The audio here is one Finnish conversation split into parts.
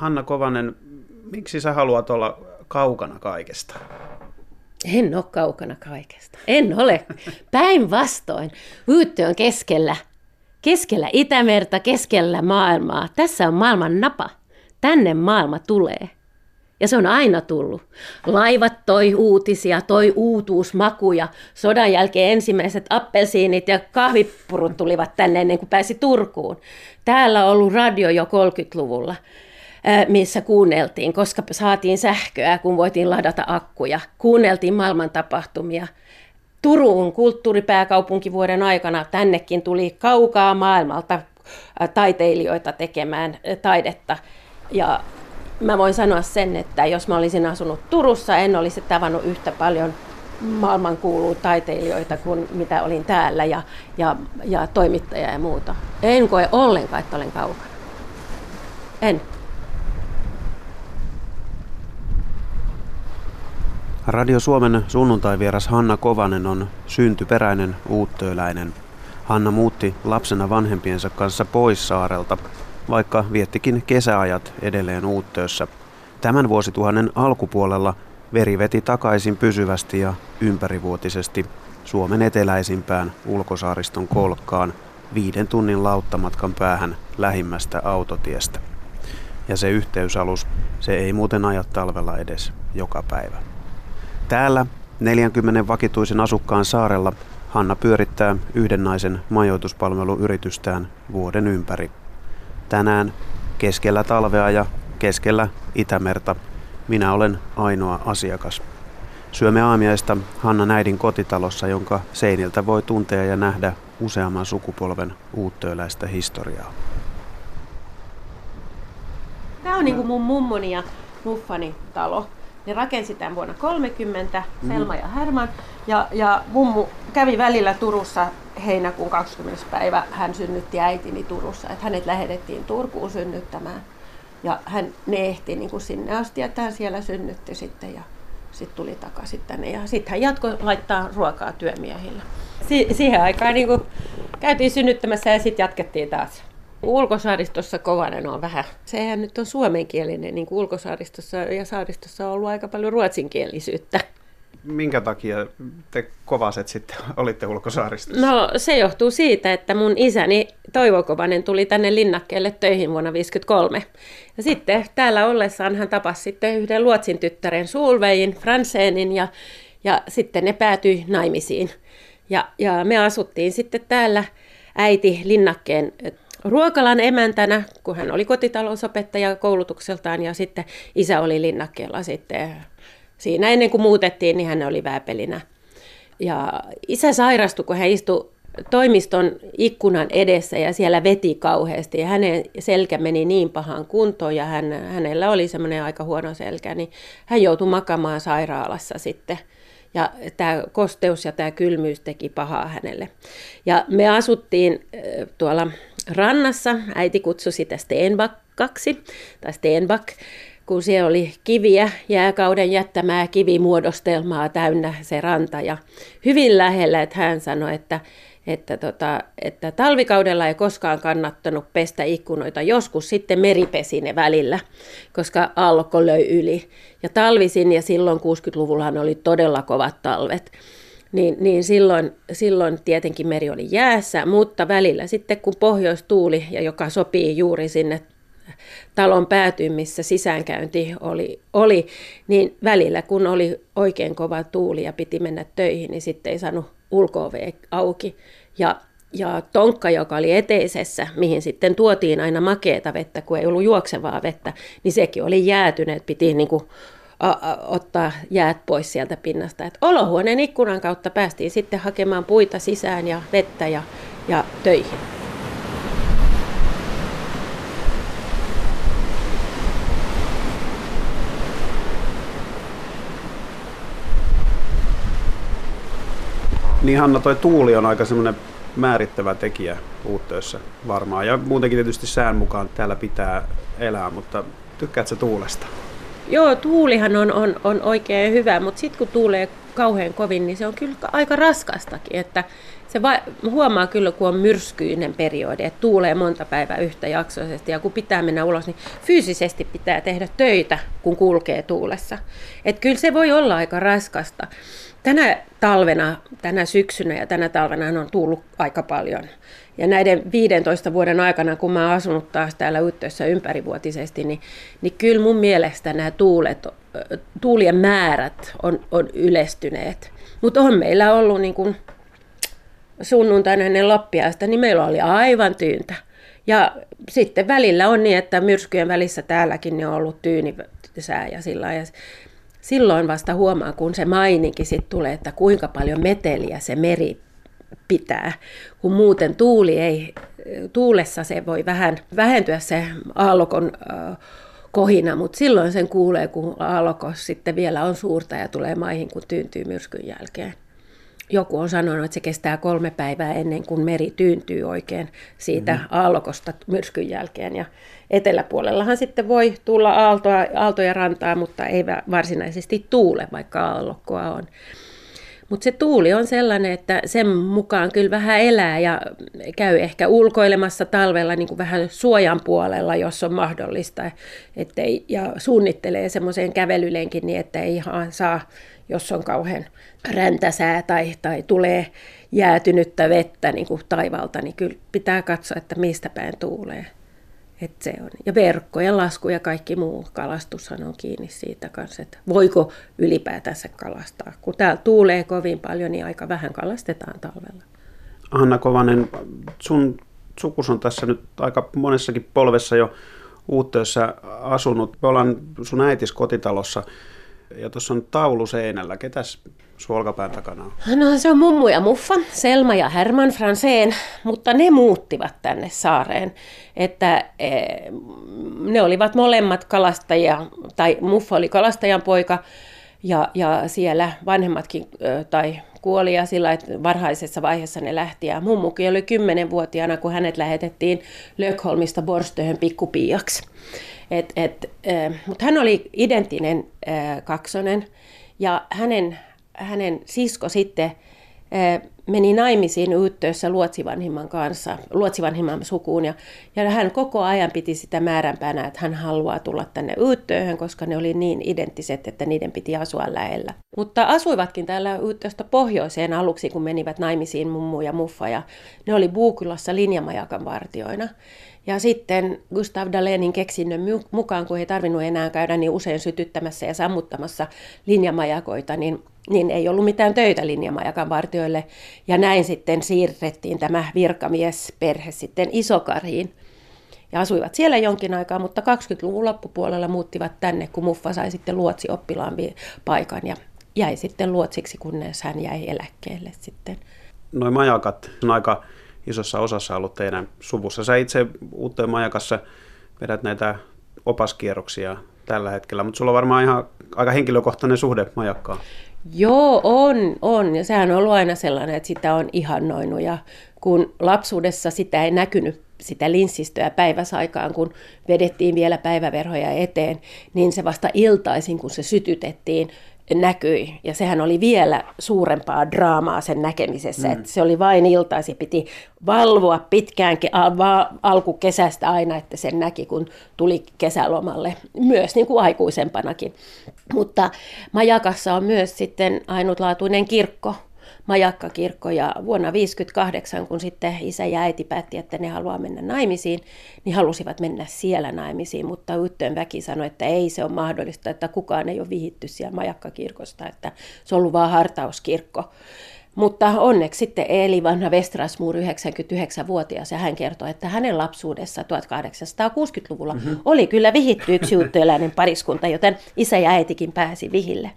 Hanna Kovanen, miksi sä haluat olla kaukana kaikesta? En ole kaukana kaikesta. En ole. Päinvastoin. Yyttö on keskellä. Keskellä Itämerta, keskellä maailmaa. Tässä on maailman napa. Tänne maailma tulee. Ja se on aina tullut. Laivat toi uutisia, toi uutuusmakuja. Sodan jälkeen ensimmäiset appelsiinit ja kahvipurut tulivat tänne ennen kuin pääsi Turkuun. Täällä on ollut radio jo 30-luvulla missä kuunneltiin, koska saatiin sähköä, kun voitiin ladata akkuja. Kuunneltiin maailman tapahtumia. Turun kulttuuripääkaupunkivuoden aikana tännekin tuli kaukaa maailmalta taiteilijoita tekemään taidetta. Ja mä voin sanoa sen, että jos mä olisin asunut Turussa, en olisi tavannut yhtä paljon maailmankuuluu taiteilijoita kuin mitä olin täällä ja, ja, ja toimittajia ja muuta. En koe ollenkaan, että olen kaukana. En. Radio Suomen sunnuntaivieras Hanna Kovanen on syntyperäinen uuttööläinen. Hanna muutti lapsena vanhempiensa kanssa pois saarelta, vaikka viettikin kesäajat edelleen uuttöössä. Tämän vuosituhannen alkupuolella veri veti takaisin pysyvästi ja ympärivuotisesti Suomen eteläisimpään ulkosaariston kolkkaan viiden tunnin lauttamatkan päähän lähimmästä autotiestä. Ja se yhteysalus, se ei muuten aja talvella edes joka päivä. Täällä 40 vakituisen asukkaan saarella Hanna pyörittää yhden naisen majoituspalveluyritystään vuoden ympäri. Tänään keskellä talvea ja keskellä Itämerta minä olen ainoa asiakas. Syömme aamiaista Hanna näidin kotitalossa, jonka seiniltä voi tuntea ja nähdä useamman sukupolven uuttööläistä historiaa. Tämä on niin kuin mun mummoni ja muffani talo. Ne rakensi tämän vuonna 30, mm. Selma ja Herman. Ja, ja mummu kävi välillä Turussa heinäkuun 20. päivä. Hän synnytti äitini Turussa. Että hänet lähetettiin Turkuun synnyttämään. Ja hän, ne ehti niin kuin sinne asti, että hän siellä synnytti sitten. Ja sitten tuli takaisin tänne. Ja sitten hän jatkoi laittaa ruokaa työmiehillä. Si- siihen aikaan niin kuin käytiin synnyttämässä ja sitten jatkettiin taas. Ulkosaaristossa Kovanen on vähän. Sehän nyt on suomenkielinen, niin kuin ulkosaaristossa ja saaristossa on ollut aika paljon ruotsinkielisyyttä. Minkä takia te kovaset sitten olitte ulkosaaristossa? No se johtuu siitä, että mun isäni Toivo Kovanen tuli tänne linnakkeelle töihin vuonna 1953. Ja sitten täällä ollessaan hän tapasi sitten yhden luotsin tyttären Sulvein, Franseenin ja, ja sitten ne päätyi naimisiin. Ja, ja me asuttiin sitten täällä äiti linnakkeen Ruokalan emäntänä, kun hän oli kotitalousopettaja koulutukseltaan ja sitten isä oli linnakkeella sitten siinä ennen kuin muutettiin, niin hän oli vääpelinä. Ja isä sairastui, kun hän istui toimiston ikkunan edessä ja siellä veti kauheasti ja hänen selkä meni niin pahaan kuntoon ja hän, hänellä oli semmoinen aika huono selkä, niin hän joutui makamaan sairaalassa sitten. Ja tämä kosteus ja tämä kylmyys teki pahaa hänelle. Ja me asuttiin tuolla rannassa. Äiti kutsui sitä Steenbakkaksi, tai Steenback, kun siellä oli kiviä, jääkauden jättämää kivimuodostelmaa täynnä se ranta. Ja hyvin lähellä, että hän sanoi, että, että, tota, että talvikaudella ei koskaan kannattanut pestä ikkunoita, joskus sitten meri pesi ne välillä, koska aallokko löi yli. Ja talvisin, ja silloin 60-luvullahan oli todella kovat talvet, niin, niin silloin, silloin tietenkin meri oli jäässä, mutta välillä sitten kun pohjoistuuli, ja joka sopii juuri sinne talon päätyyn, missä sisäänkäynti oli, oli, niin välillä kun oli oikein kova tuuli ja piti mennä töihin, niin sitten ei saanut ulko auki. Ja, ja tonkka, joka oli eteisessä, mihin sitten tuotiin aina makeeta vettä, kun ei ollut juoksevaa vettä, niin sekin oli jäätynyt, piti niin kuin ottaa jäät pois sieltä pinnasta. Et olohuoneen ikkunan kautta päästiin sitten hakemaan puita sisään ja vettä ja, ja töihin. Niin Hanna, toi tuuli on aika semmoinen määrittävä tekijä uuttöössä varmaan. Ja muutenkin tietysti sään mukaan täällä pitää elää, mutta tykkäätkö tuulesta? Joo, tuulihan on, on, on oikein hyvä, mutta sitten kun tuulee kauhean kovin, niin se on kyllä aika raskastakin, että se va- huomaa kyllä, kun on myrskyinen periodi, että tuulee monta päivää yhtäjaksoisesti ja kun pitää mennä ulos, niin fyysisesti pitää tehdä töitä, kun kulkee tuulessa. Että kyllä se voi olla aika raskasta. Tänä talvena, tänä syksynä ja tänä talvena on tullut aika paljon. Ja näiden 15 vuoden aikana, kun mä oon asunut taas täällä Yttössä ympärivuotisesti, niin, niin kyllä mun mielestä nämä tuulet, tuulien määrät on, on yleistyneet. Mutta on meillä ollut niin kuin sunnuntaina ennen loppiaista, niin meillä oli aivan tyyntä. Ja sitten välillä on niin, että myrskyjen välissä täälläkin ne on ollut tyynisää ja sillä ja silloin vasta huomaa, kun se maininkin sitten tulee, että kuinka paljon meteliä se meri pitää, kun muuten tuuli ei, tuulessa se voi vähän vähentyä se aallokon kohina, mutta silloin sen kuulee, kun aalloko sitten vielä on suurta ja tulee maihin, kun tyyntyy myrskyn jälkeen joku on sanonut, että se kestää kolme päivää ennen kuin meri tyyntyy oikein siitä mm-hmm. aallokosta myrskyn jälkeen. Ja eteläpuolellahan sitten voi tulla aaltoa, aaltoja rantaa, mutta ei varsinaisesti tuule, vaikka aallokkoa on. Mutta se tuuli on sellainen, että sen mukaan kyllä vähän elää ja käy ehkä ulkoilemassa talvella niin kuin vähän suojan puolella, jos on mahdollista. Ettei, ja suunnittelee semmoiseen kävelylenkin niin, että ei ihan saa jos on kauhean räntäsää tai, tai tulee jäätynyttä vettä niin kuin taivaalta, niin kyllä pitää katsoa, että mistä päin tuulee. Et se on. Ja verkko ja lasku ja kaikki muu kalastushan on kiinni siitä kanssa, että voiko ylipäätänsä kalastaa. Kun täällä tuulee kovin paljon, niin aika vähän kalastetaan talvella. Anna Kovanen, sun sukus on tässä nyt aika monessakin polvessa jo uutteessa asunut. Me ollaan sun äitis kotitalossa ja tuossa on taulu seinällä. Ketäs sun olkapään takana on? No se on mummu ja muffa, Selma ja Herman Franseen, mutta ne muuttivat tänne saareen. Että e, ne olivat molemmat kalastajia, tai muffa oli kalastajan poika, ja, ja siellä vanhemmatkin tai kuoli ja sillä että varhaisessa vaiheessa ne lähti. Ja mummukin oli kymmenenvuotiaana, kun hänet lähetettiin Lökholmista Borstöhön pikkupiiaksi. Äh, Mutta hän oli identtinen äh, kaksonen ja hänen, hänen sisko sitten meni naimisiin Yyttöössä luotsivanhimman kanssa, luotsivanhimman sukuun. Ja, ja hän koko ajan piti sitä määränpäänä, että hän haluaa tulla tänne Yyttööhön, koska ne oli niin identtiset, että niiden piti asua lähellä. Mutta asuivatkin täällä Yyttööstä pohjoiseen aluksi, kun menivät naimisiin mummu ja muffa. Ja ne oli Buukylassa linjamajakan vartioina. Ja sitten Gustav Dalenin keksinnön mukaan, kun ei tarvinnut enää käydä niin usein sytyttämässä ja sammuttamassa linjamajakoita, niin, niin ei ollut mitään töitä linjamajakan vartioille. Ja näin sitten siirrettiin tämä virkamiesperhe sitten Isokariin. Ja asuivat siellä jonkin aikaa, mutta 20-luvun loppupuolella muuttivat tänne, kun Muffa sai sitten luotsioppilaan paikan ja jäi sitten luotsiksi, kunnes hän jäi eläkkeelle sitten. Noin majakat on aika isossa osassa ollut teidän suvussa. Sä itse uuteen majakassa vedät näitä opaskierroksia tällä hetkellä, mutta sulla on varmaan ihan aika henkilökohtainen suhde majakkaan. Joo, on, on. Ja sehän on ollut aina sellainen, että sitä on ihannoinut. Ja kun lapsuudessa sitä ei näkynyt sitä linssistöä päiväsaikaan, kun vedettiin vielä päiväverhoja eteen, niin se vasta iltaisin, kun se sytytettiin, näkyi. Ja sehän oli vielä suurempaa draamaa sen näkemisessä. Mm. Että se oli vain iltaisi, piti valvoa pitkäänkin alkukesästä aina, että sen näki, kun tuli kesälomalle. Myös niin kuin aikuisempanakin. Mutta Majakassa on myös sitten ainutlaatuinen kirkko, majakkakirkko ja vuonna 1958, kun sitten isä ja äiti päätti, että ne haluaa mennä naimisiin, niin halusivat mennä siellä naimisiin, mutta Yttöön väki sanoi, että ei se ole mahdollista, että kukaan ei ole vihitty siellä majakkakirkosta, että se on ollut vaan hartauskirkko. Mutta onneksi sitten eli vanha Westrasmur 99-vuotias ja hän kertoi, että hänen lapsuudessa 1860-luvulla mm-hmm. oli kyllä vihitty yksi juttueläinen pariskunta, joten isä ja äitikin pääsi vihille.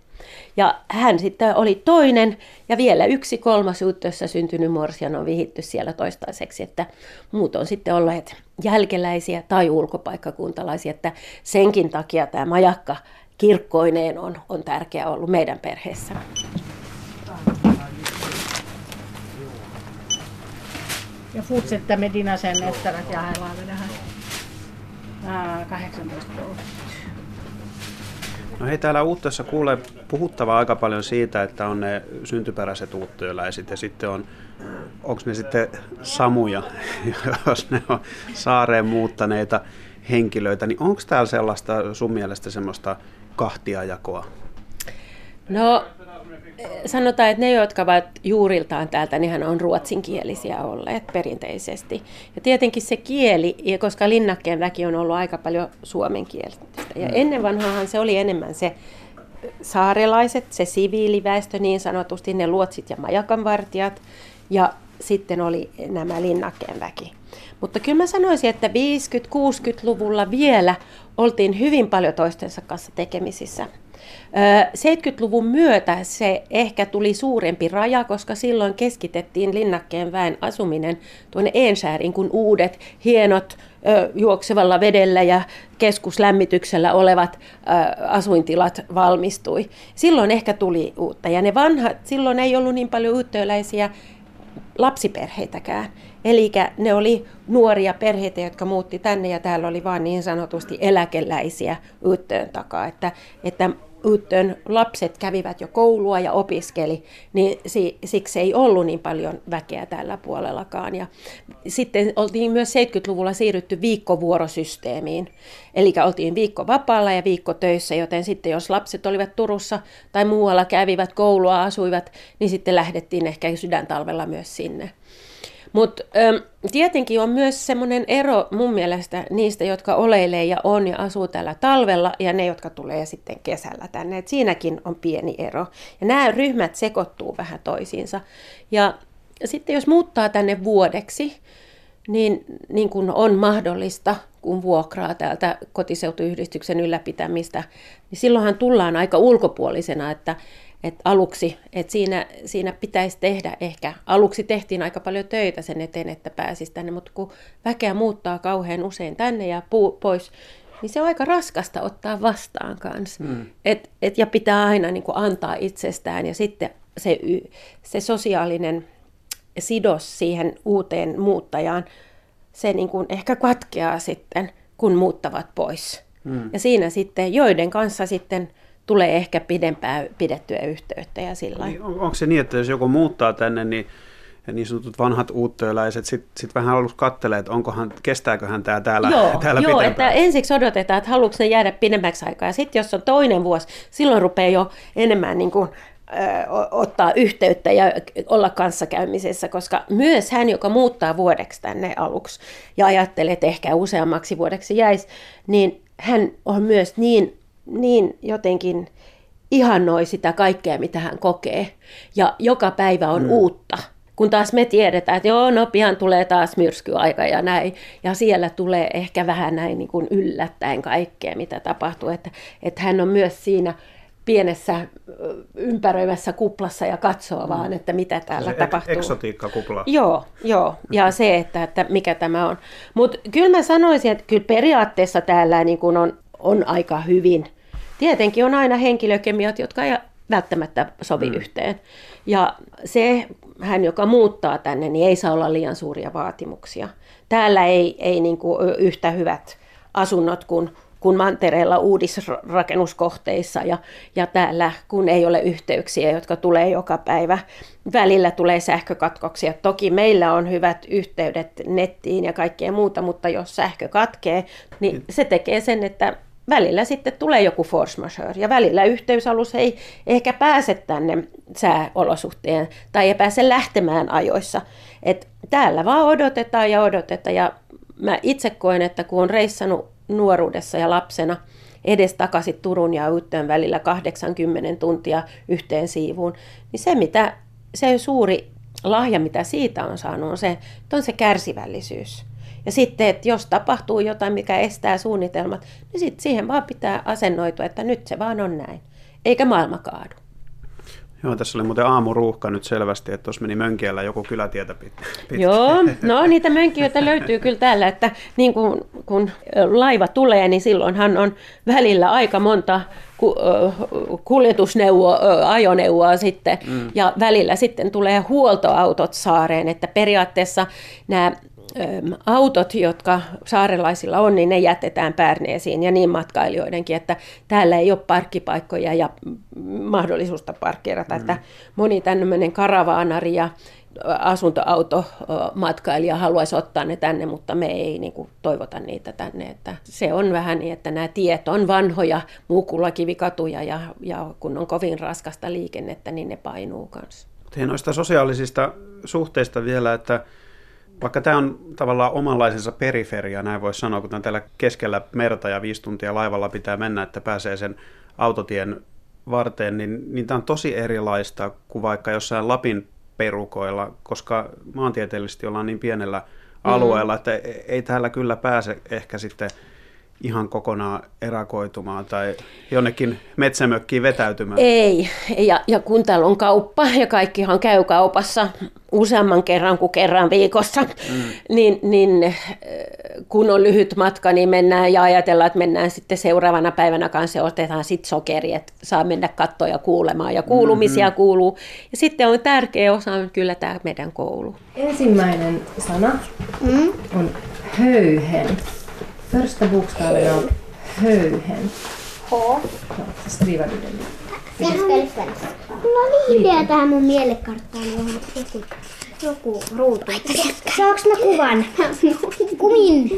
Ja hän sitten oli toinen ja vielä yksi kolmas Uuttössä syntynyt morsian on vihitty siellä toistaiseksi, että muut on sitten olleet jälkeläisiä tai ulkopaikkakuntalaisia, että senkin takia tämä majakka kirkkoineen on, on tärkeä ollut meidän perheessä. Ja fortsätta med dina sen lagat det här. 18 år. No hei, täällä Uutteessa kuulee puhuttavaa aika paljon siitä, että on ne syntyperäiset uuttööläiset ja sitten on, onko ne sitten samuja, jos ne on saareen muuttaneita henkilöitä, niin onko täällä sellaista sun mielestä semmoista kahtiajakoa? No sanotaan, että ne, jotka ovat juuriltaan täältä, niin on ruotsinkielisiä olleet perinteisesti. Ja tietenkin se kieli, koska linnakkeen väki on ollut aika paljon suomenkielistä. Ja mm. ennen vanhaahan se oli enemmän se saarelaiset, se siviiliväestö niin sanotusti, ne luotsit ja majakanvartijat, ja sitten oli nämä linnakkeen väki. Mutta kyllä mä sanoisin, että 50-60-luvulla vielä oltiin hyvin paljon toistensa kanssa tekemisissä. 70-luvun myötä se ehkä tuli suurempi raja, koska silloin keskitettiin linnakkeen väen asuminen tuonne Ensäärin, kun uudet, hienot, juoksevalla vedellä ja keskuslämmityksellä olevat asuintilat valmistui. Silloin ehkä tuli uutta. Ja ne vanhat, silloin ei ollut niin paljon yhteyläisiä lapsiperheitäkään. Eli ne oli nuoria perheitä, jotka muutti tänne ja täällä oli vain niin sanotusti eläkeläisiä yhteön takaa. Että, että Uttön lapset kävivät jo koulua ja opiskeli, niin siksi ei ollut niin paljon väkeä tällä puolellakaan. Ja sitten oltiin myös 70-luvulla siirrytty viikkovuorosysteemiin. Eli oltiin viikko vapaalla ja viikko töissä, joten sitten jos lapset olivat Turussa tai muualla kävivät koulua, asuivat, niin sitten lähdettiin ehkä sydäntalvella myös sinne. Mutta tietenkin on myös semmoinen ero mun mielestä niistä, jotka oleilee ja on ja asuu täällä talvella ja ne, jotka tulee sitten kesällä tänne. Et siinäkin on pieni ero. Ja nämä ryhmät sekoittuu vähän toisiinsa. Ja sitten jos muuttaa tänne vuodeksi, niin, niin kuin on mahdollista, kun vuokraa täältä kotiseutuyhdistyksen ylläpitämistä, niin silloinhan tullaan aika ulkopuolisena, että et aluksi, et siinä, siinä pitäisi tehdä ehkä, aluksi tehtiin aika paljon töitä sen eteen, että pääsisi tänne, mutta kun väkeä muuttaa kauhean usein tänne ja puu, pois, niin se on aika raskasta ottaa vastaan kanssa. Mm. Et, et, ja pitää aina niin kuin antaa itsestään ja sitten se, se sosiaalinen sidos siihen uuteen muuttajaan, se niin kuin ehkä katkeaa sitten, kun muuttavat pois. Mm. Ja siinä sitten, joiden kanssa sitten tulee ehkä pidempään pidettyä yhteyttä ja sillä niin, on, Onko se niin, että jos joku muuttaa tänne, niin niin sanotut vanhat uuttööläiset sitten sit vähän aluksi katselee, että onkohan, kestääköhän tämä täällä, joo, täällä joo, pitempään. että ensiksi odotetaan, että haluatko ne jäädä pidemmäksi aikaa. Ja sitten jos on toinen vuosi, silloin rupeaa jo enemmän niin kuin, ottaa yhteyttä ja olla kanssakäymisessä, koska myös hän, joka muuttaa vuodeksi tänne aluksi ja ajattelee, että ehkä useammaksi vuodeksi jäisi, niin hän on myös niin niin jotenkin ihannoi sitä kaikkea, mitä hän kokee. Ja joka päivä on mm. uutta. Kun taas me tiedetään, että joo, no pian tulee taas myrskyaika ja näin. Ja siellä tulee ehkä vähän näin niin kuin yllättäen kaikkea, mitä tapahtuu. Että, että hän on myös siinä pienessä ympäröivässä kuplassa ja katsoo mm. vaan, että mitä täällä se tapahtuu. Eksotiikkakupla. Joo, joo. Ja se, että, että mikä tämä on. Mutta kyllä mä sanoisin, että kyllä periaatteessa täällä niin kun on on aika hyvin. Tietenkin on aina henkilökemiat, jotka ei välttämättä sovi mm. yhteen. Ja se hän, joka muuttaa tänne, niin ei saa olla liian suuria vaatimuksia. Täällä ei, ei niin kuin yhtä hyvät asunnot kuin, kuin mantereella uudisrakennuskohteissa ja, ja täällä, kun ei ole yhteyksiä, jotka tulee joka päivä. Välillä tulee sähkökatkoksia. Toki meillä on hyvät yhteydet nettiin ja kaikkea muuta, mutta jos sähkö katkee, niin se tekee sen, että välillä sitten tulee joku force majeure ja välillä yhteysalus ei ehkä pääse tänne sääolosuhteen tai ei pääse lähtemään ajoissa. Et täällä vaan odotetaan ja odotetaan ja mä itse koen, että kun on reissannut nuoruudessa ja lapsena edes takaisin Turun ja Uyttöön välillä 80 tuntia yhteen siivuun, niin se mitä se suuri lahja, mitä siitä on saanut, on se, että on se kärsivällisyys. Ja sitten, että jos tapahtuu jotain, mikä estää suunnitelmat, niin sitten siihen vaan pitää asennoitua, että nyt se vaan on näin, eikä maailma kaadu. Joo, tässä oli muuten aamuruuhka nyt selvästi, että tuossa meni Mönkiellä joku kylätietä pitkin. Joo, no niitä mönkiöitä löytyy kyllä täällä, että niin kun, kun laiva tulee, niin silloinhan on välillä aika monta kuljetusneuvoa, ajoneuvoa sitten, mm. ja välillä sitten tulee huoltoautot saareen, että periaatteessa nämä autot, jotka saarelaisilla on, niin ne jätetään Pärneesiin ja niin matkailijoidenkin, että täällä ei ole parkkipaikkoja ja mahdollisuutta parkkeerata, mm. että moni tämmöinen karavaanari ja asuntoautomatkailija haluaisi ottaa ne tänne, mutta me ei niin kuin, toivota niitä tänne. Että se on vähän niin, että nämä tiet on vanhoja muukulakivikatuja ja, ja kun on kovin raskasta liikennettä, niin ne painuu kanssa. Hei noista sosiaalisista suhteista vielä, että vaikka tämä on tavallaan omanlaisensa periferia, näin voisi sanoa, kun täällä keskellä merta ja viisi tuntia laivalla pitää mennä, että pääsee sen autotien varteen, niin, niin tämä on tosi erilaista kuin vaikka jossain Lapin perukoilla, koska maantieteellisesti ollaan niin pienellä alueella, mm. että ei täällä kyllä pääse ehkä sitten ihan kokonaan erakoitumaan tai jonnekin metsämökkiin vetäytymään? Ei, ja, ja kun täällä on kauppa ja kaikkihan käy kaupassa useamman kerran kuin kerran viikossa, mm. niin, niin äh, kun on lyhyt matka, niin mennään ja ajatellaan, että mennään sitten seuraavana päivänä kanssa otetaan sitten sokeri, että saa mennä kattoja kuulemaan ja kuulumisia mm-hmm. kuuluu. Ja sitten on tärkeä osa on kyllä tämä meidän koulu. Ensimmäinen sana mm. on höyhen. Första bokstaven av höyhen. H. Ja, skriva du den. Mulla oli idea tähän mun mielekarttaan, johon joku, joku ruutu. Saanko mä kuvan? Kumin.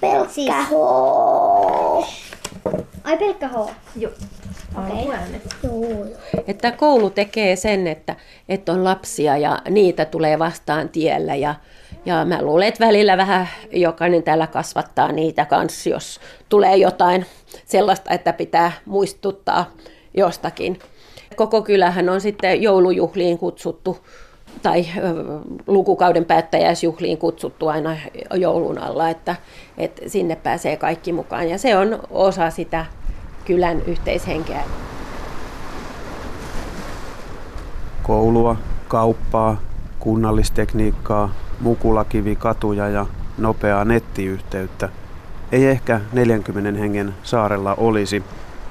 Pelkkä siis. H. Ai pelkkä H. Joo. Okay. Että koulu tekee sen, että, että on lapsia ja niitä tulee vastaan tiellä ja, ja mä luulen, että välillä vähän jokainen täällä kasvattaa niitä kanssa, jos tulee jotain sellaista, että pitää muistuttaa jostakin. Koko kylähän on sitten joulujuhliin kutsuttu tai lukukauden päättäjäisjuhliin kutsuttu aina joulun alla, että, että sinne pääsee kaikki mukaan. Ja se on osa sitä kylän yhteishenkeä. Koulua, kauppaa, kunnallistekniikkaa, katuja ja nopeaa nettiyhteyttä ei ehkä 40 hengen saarella olisi,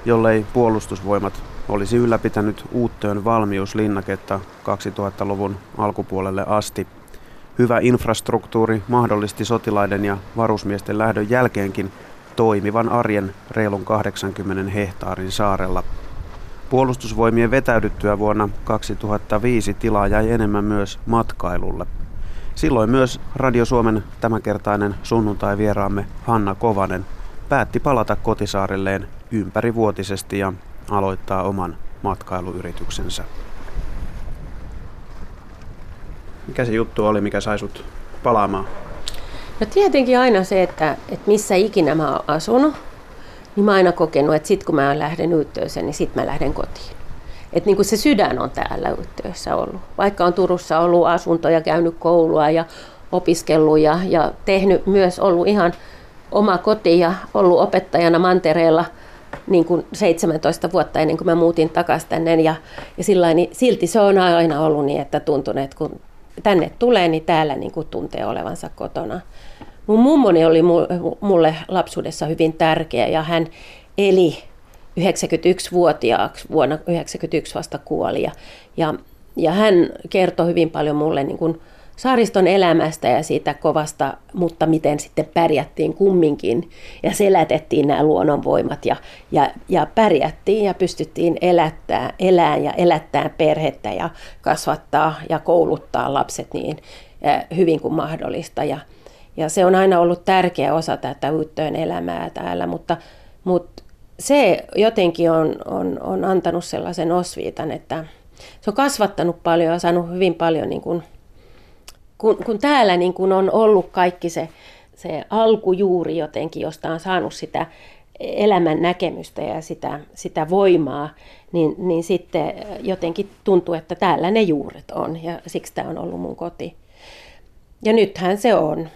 jollei puolustusvoimat olisi ylläpitänyt uuttöön valmiuslinnaketta 2000-luvun alkupuolelle asti. Hyvä infrastruktuuri mahdollisti sotilaiden ja varusmiesten lähdön jälkeenkin toimivan arjen reilun 80 hehtaarin saarella. Puolustusvoimien vetäydyttyä vuonna 2005 tilaa jäi enemmän myös matkailulle. Silloin myös Radio Suomen tämänkertainen sunnuntai-vieraamme Hanna Kovanen päätti palata kotisaarelleen ympärivuotisesti ja aloittaa oman matkailuyrityksensä. Mikä se juttu oli, mikä sai sut palaamaan? No tietenkin aina se, että, että missä ikinä mä oon asunut, niin mä oon aina kokenut, että sit kun mä lähden yhteyteen, niin sit mä lähden kotiin. Että niin kuin se sydän on täällä yhteydessä ollut. Vaikka on Turussa ollut asuntoja, käynyt koulua ja opiskellut ja, ja tehnyt myös ollut ihan oma koti ja ollut opettajana mantereella niin kuin 17 vuotta ennen kuin mä muutin takaisin tänne. Ja, ja sillä niin silti se on aina ollut niin, että tuntuu, että kun tänne tulee, niin täällä niin kuin tuntee olevansa kotona. Mun mummoni oli mulle lapsuudessa hyvin tärkeä ja hän eli 91-vuotiaaksi, vuonna 1991 vasta kuoli. Ja, ja, ja hän kertoi hyvin paljon mulle niin kuin saariston elämästä ja siitä kovasta, mutta miten sitten pärjättiin kumminkin ja selätettiin nämä luonnonvoimat ja, ja, ja pärjättiin ja pystyttiin elättää, elää ja elättää perhettä ja kasvattaa ja kouluttaa lapset niin hyvin kuin mahdollista. Ja, ja se on aina ollut tärkeä osa tätä Uittojen elämää täällä, mutta, mutta se jotenkin on, on, on antanut sellaisen osviitan, että se on kasvattanut paljon ja saanut hyvin paljon, niin kuin, kun, kun täällä niin kuin on ollut kaikki se, se alkujuuri jotenkin, josta on saanut sitä elämän näkemystä ja sitä, sitä voimaa, niin, niin sitten jotenkin tuntuu, että täällä ne juuret on ja siksi tämä on ollut mun koti. Ja nythän se on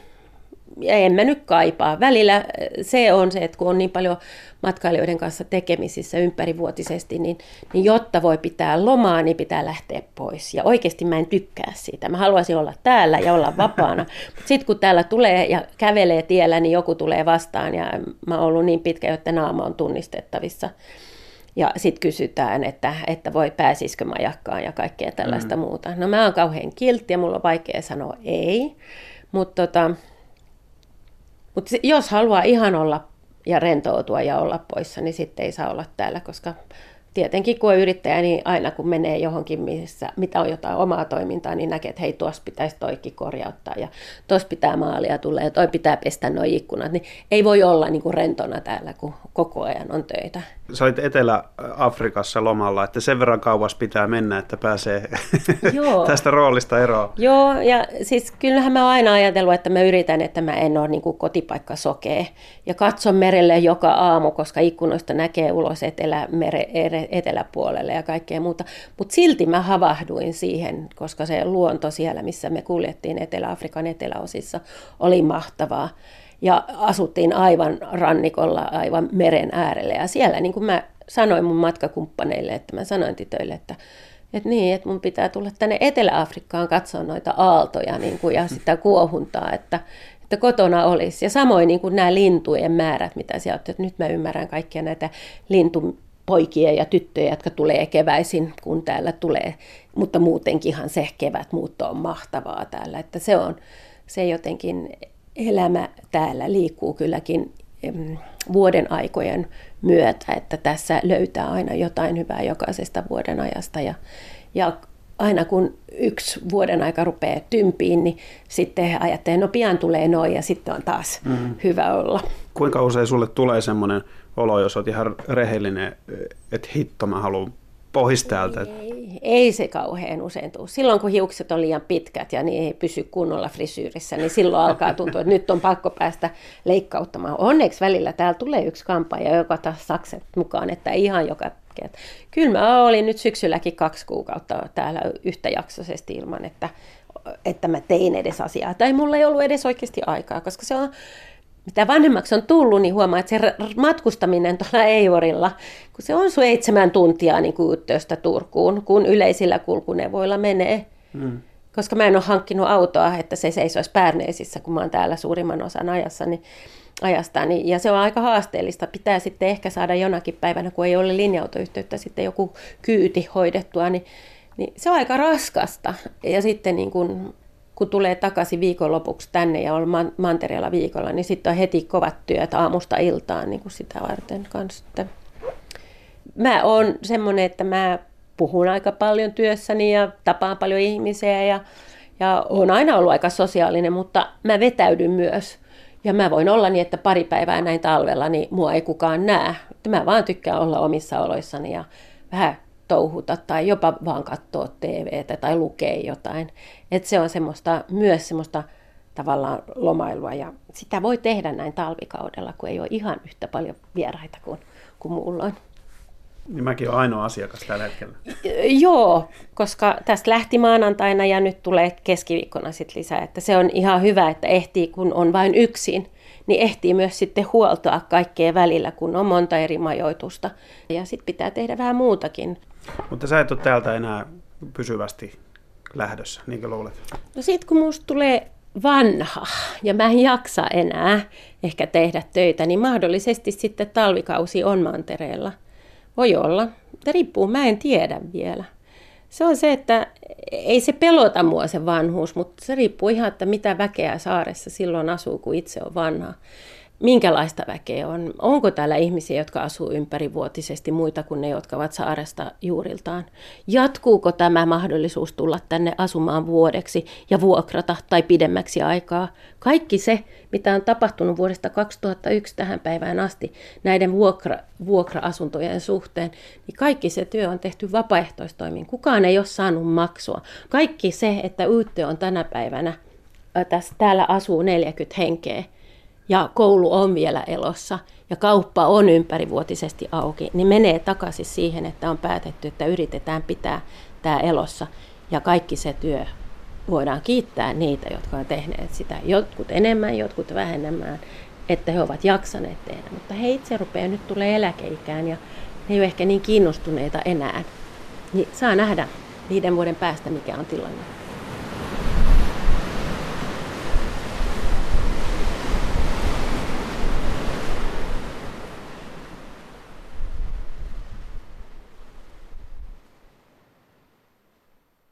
en mä nyt kaipaa. Välillä äh, se on se, että kun on niin paljon matkailijoiden kanssa tekemisissä ympärivuotisesti, niin, niin jotta voi pitää lomaa, niin pitää lähteä pois. Ja oikeasti mä en tykkää siitä. Mä haluaisin olla täällä ja olla vapaana. Mutta sitten kun täällä tulee ja kävelee tiellä, niin joku tulee vastaan ja mä oon ollut niin pitkä, että naama on tunnistettavissa. Ja sitten kysytään, että, että voi pääsisikö majakkaan ja kaikkea tällaista mm. muuta. No mä oon kauhean kiltti ja mulla on vaikea sanoa ei. Mutta tota, Mutta jos haluaa ihan olla ja rentoutua ja olla poissa, niin sitten ei saa olla täällä, koska tietenkin kun on yrittäjä, niin aina kun menee johonkin, missä, mitä on jotain omaa toimintaa, niin näkee, että hei, tuossa pitäisi toikin korjauttaa ja tuossa pitää maalia tulla ja toi pitää pestä nuo ikkunat, niin ei voi olla niin kuin rentona täällä, kun koko ajan on töitä. Sä olit Etelä-Afrikassa lomalla, että sen verran kauas pitää mennä, että pääsee Joo. tästä roolista eroon. Joo, ja siis kyllähän mä oon aina ajatellut, että mä yritän, että mä en ole niin kuin kotipaikka sokee. Ja katson merelle joka aamu, koska ikkunoista näkee ulos etelä, mere, eteläpuolelle ja kaikkea muuta. Mutta silti mä havahduin siihen, koska se luonto siellä, missä me kuljettiin Etelä-Afrikan eteläosissa, oli mahtavaa ja asuttiin aivan rannikolla, aivan meren äärellä. Ja siellä niin kuin mä sanoin mun matkakumppaneille, että mä sanoin tytöille, että, että niin, että mun pitää tulla tänne Etelä-Afrikkaan katsoa noita aaltoja niin kuin, ja sitä kuohuntaa, että, että kotona olisi. Ja samoin niin kuin nämä lintujen määrät, mitä sieltä, että nyt mä ymmärrän kaikkia näitä lintupoikia ja tyttöjä, jotka tulee keväisin, kun täällä tulee. Mutta muutenkinhan se kevätmuutto on mahtavaa täällä, että se on se jotenkin elämä täällä liikkuu kylläkin vuoden aikojen myötä, että tässä löytää aina jotain hyvää jokaisesta vuoden ajasta ja, ja aina kun yksi vuoden aika rupeaa tympiin, niin sitten ajattelee, no pian tulee noin ja sitten on taas mm. hyvä olla. Kuinka usein sulle tulee semmoinen olo, jos olet ihan rehellinen, että hitto mä haluan pohis täältä? Ei, ei se kauhean usein tule. Silloin kun hiukset on liian pitkät ja niin ei pysy kunnolla frisyyrissä, niin silloin alkaa tuntua, että nyt on pakko päästä leikkauttamaan. Onneksi välillä täällä tulee yksi kampaaja, joka taas sakset mukaan, että ihan joka Kyllä mä olin nyt syksylläkin kaksi kuukautta täällä yhtäjaksoisesti ilman, että, että mä tein edes asiaa. Tai mulla ei ollut edes oikeasti aikaa, koska se on mitä vanhemmaksi on tullut, niin huomaa, että se matkustaminen tuolla Eivorilla, kun se on seitsemän tuntia niin kuin Uttöstä Turkuun, kun yleisillä kulkuneuvoilla menee. Mm. Koska mä en ole hankkinut autoa, että se seisoisi Pärneisissä, kun mä oon täällä suurimman osan ajassa, niin, ajasta. Niin, ja se on aika haasteellista. Pitää sitten ehkä saada jonakin päivänä, kun ei ole linja-autoyhteyttä, sitten joku kyyti hoidettua, niin, niin se on aika raskasta. Ja sitten niin kun kun tulee takaisin viikonlopuksi tänne ja on man- mantereella viikolla, niin sitten on heti kovat työt aamusta iltaan niin kuin sitä varten kanssa. Mä oon semmoinen, että mä puhun aika paljon työssäni ja tapaan paljon ihmisiä ja, ja on aina ollut aika sosiaalinen, mutta mä vetäydyn myös. Ja mä voin olla niin, että pari päivää näin talvella, niin mua ei kukaan näe. Mä vaan tykkään olla omissa oloissani ja vähän touhuta tai jopa vaan katsoa TVtä tai lukea jotain. Et se on semmoista, myös semmoista tavallaan lomailua ja sitä voi tehdä näin talvikaudella, kun ei ole ihan yhtä paljon vieraita kuin, kuin muulloin. Niin mäkin olen ainoa asiakas tällä hetkellä. Joo, koska tästä lähti maanantaina ja nyt tulee keskiviikkona sitten lisää. Että se on ihan hyvä, että ehtii, kun on vain yksin, niin ehtii myös sitten huoltoa kaikkea välillä, kun on monta eri majoitusta. Ja sitten pitää tehdä vähän muutakin. Mutta sä et ole täältä enää pysyvästi lähdössä, niin kuin luulet? No sit kun musta tulee vanha ja mä en jaksa enää ehkä tehdä töitä, niin mahdollisesti sitten talvikausi on mantereella. Voi olla. Se riippuu, mä en tiedä vielä. Se on se, että ei se pelota mua se vanhuus, mutta se riippuu ihan, että mitä väkeä saaressa silloin asuu, kun itse on vanha minkälaista väkeä on. Onko täällä ihmisiä, jotka asuu ympärivuotisesti muita kuin ne, jotka ovat saaresta juuriltaan? Jatkuuko tämä mahdollisuus tulla tänne asumaan vuodeksi ja vuokrata tai pidemmäksi aikaa? Kaikki se, mitä on tapahtunut vuodesta 2001 tähän päivään asti näiden vuokra, vuokra-asuntojen suhteen, niin kaikki se työ on tehty vapaaehtoistoimin. Kukaan ei ole saanut maksua. Kaikki se, että Yyttö on tänä päivänä, tässä, täällä asuu 40 henkeä, ja koulu on vielä elossa ja kauppa on ympärivuotisesti auki, niin menee takaisin siihen, että on päätetty, että yritetään pitää tämä elossa. Ja kaikki se työ voidaan kiittää niitä, jotka ovat tehneet sitä, jotkut enemmän, jotkut vähemmän, että he ovat jaksaneet tehdä. Mutta he itse rupeaa nyt tulee eläkeikään ja ne ei ole ehkä niin kiinnostuneita enää. Niin saa nähdä viiden vuoden päästä, mikä on tilanne.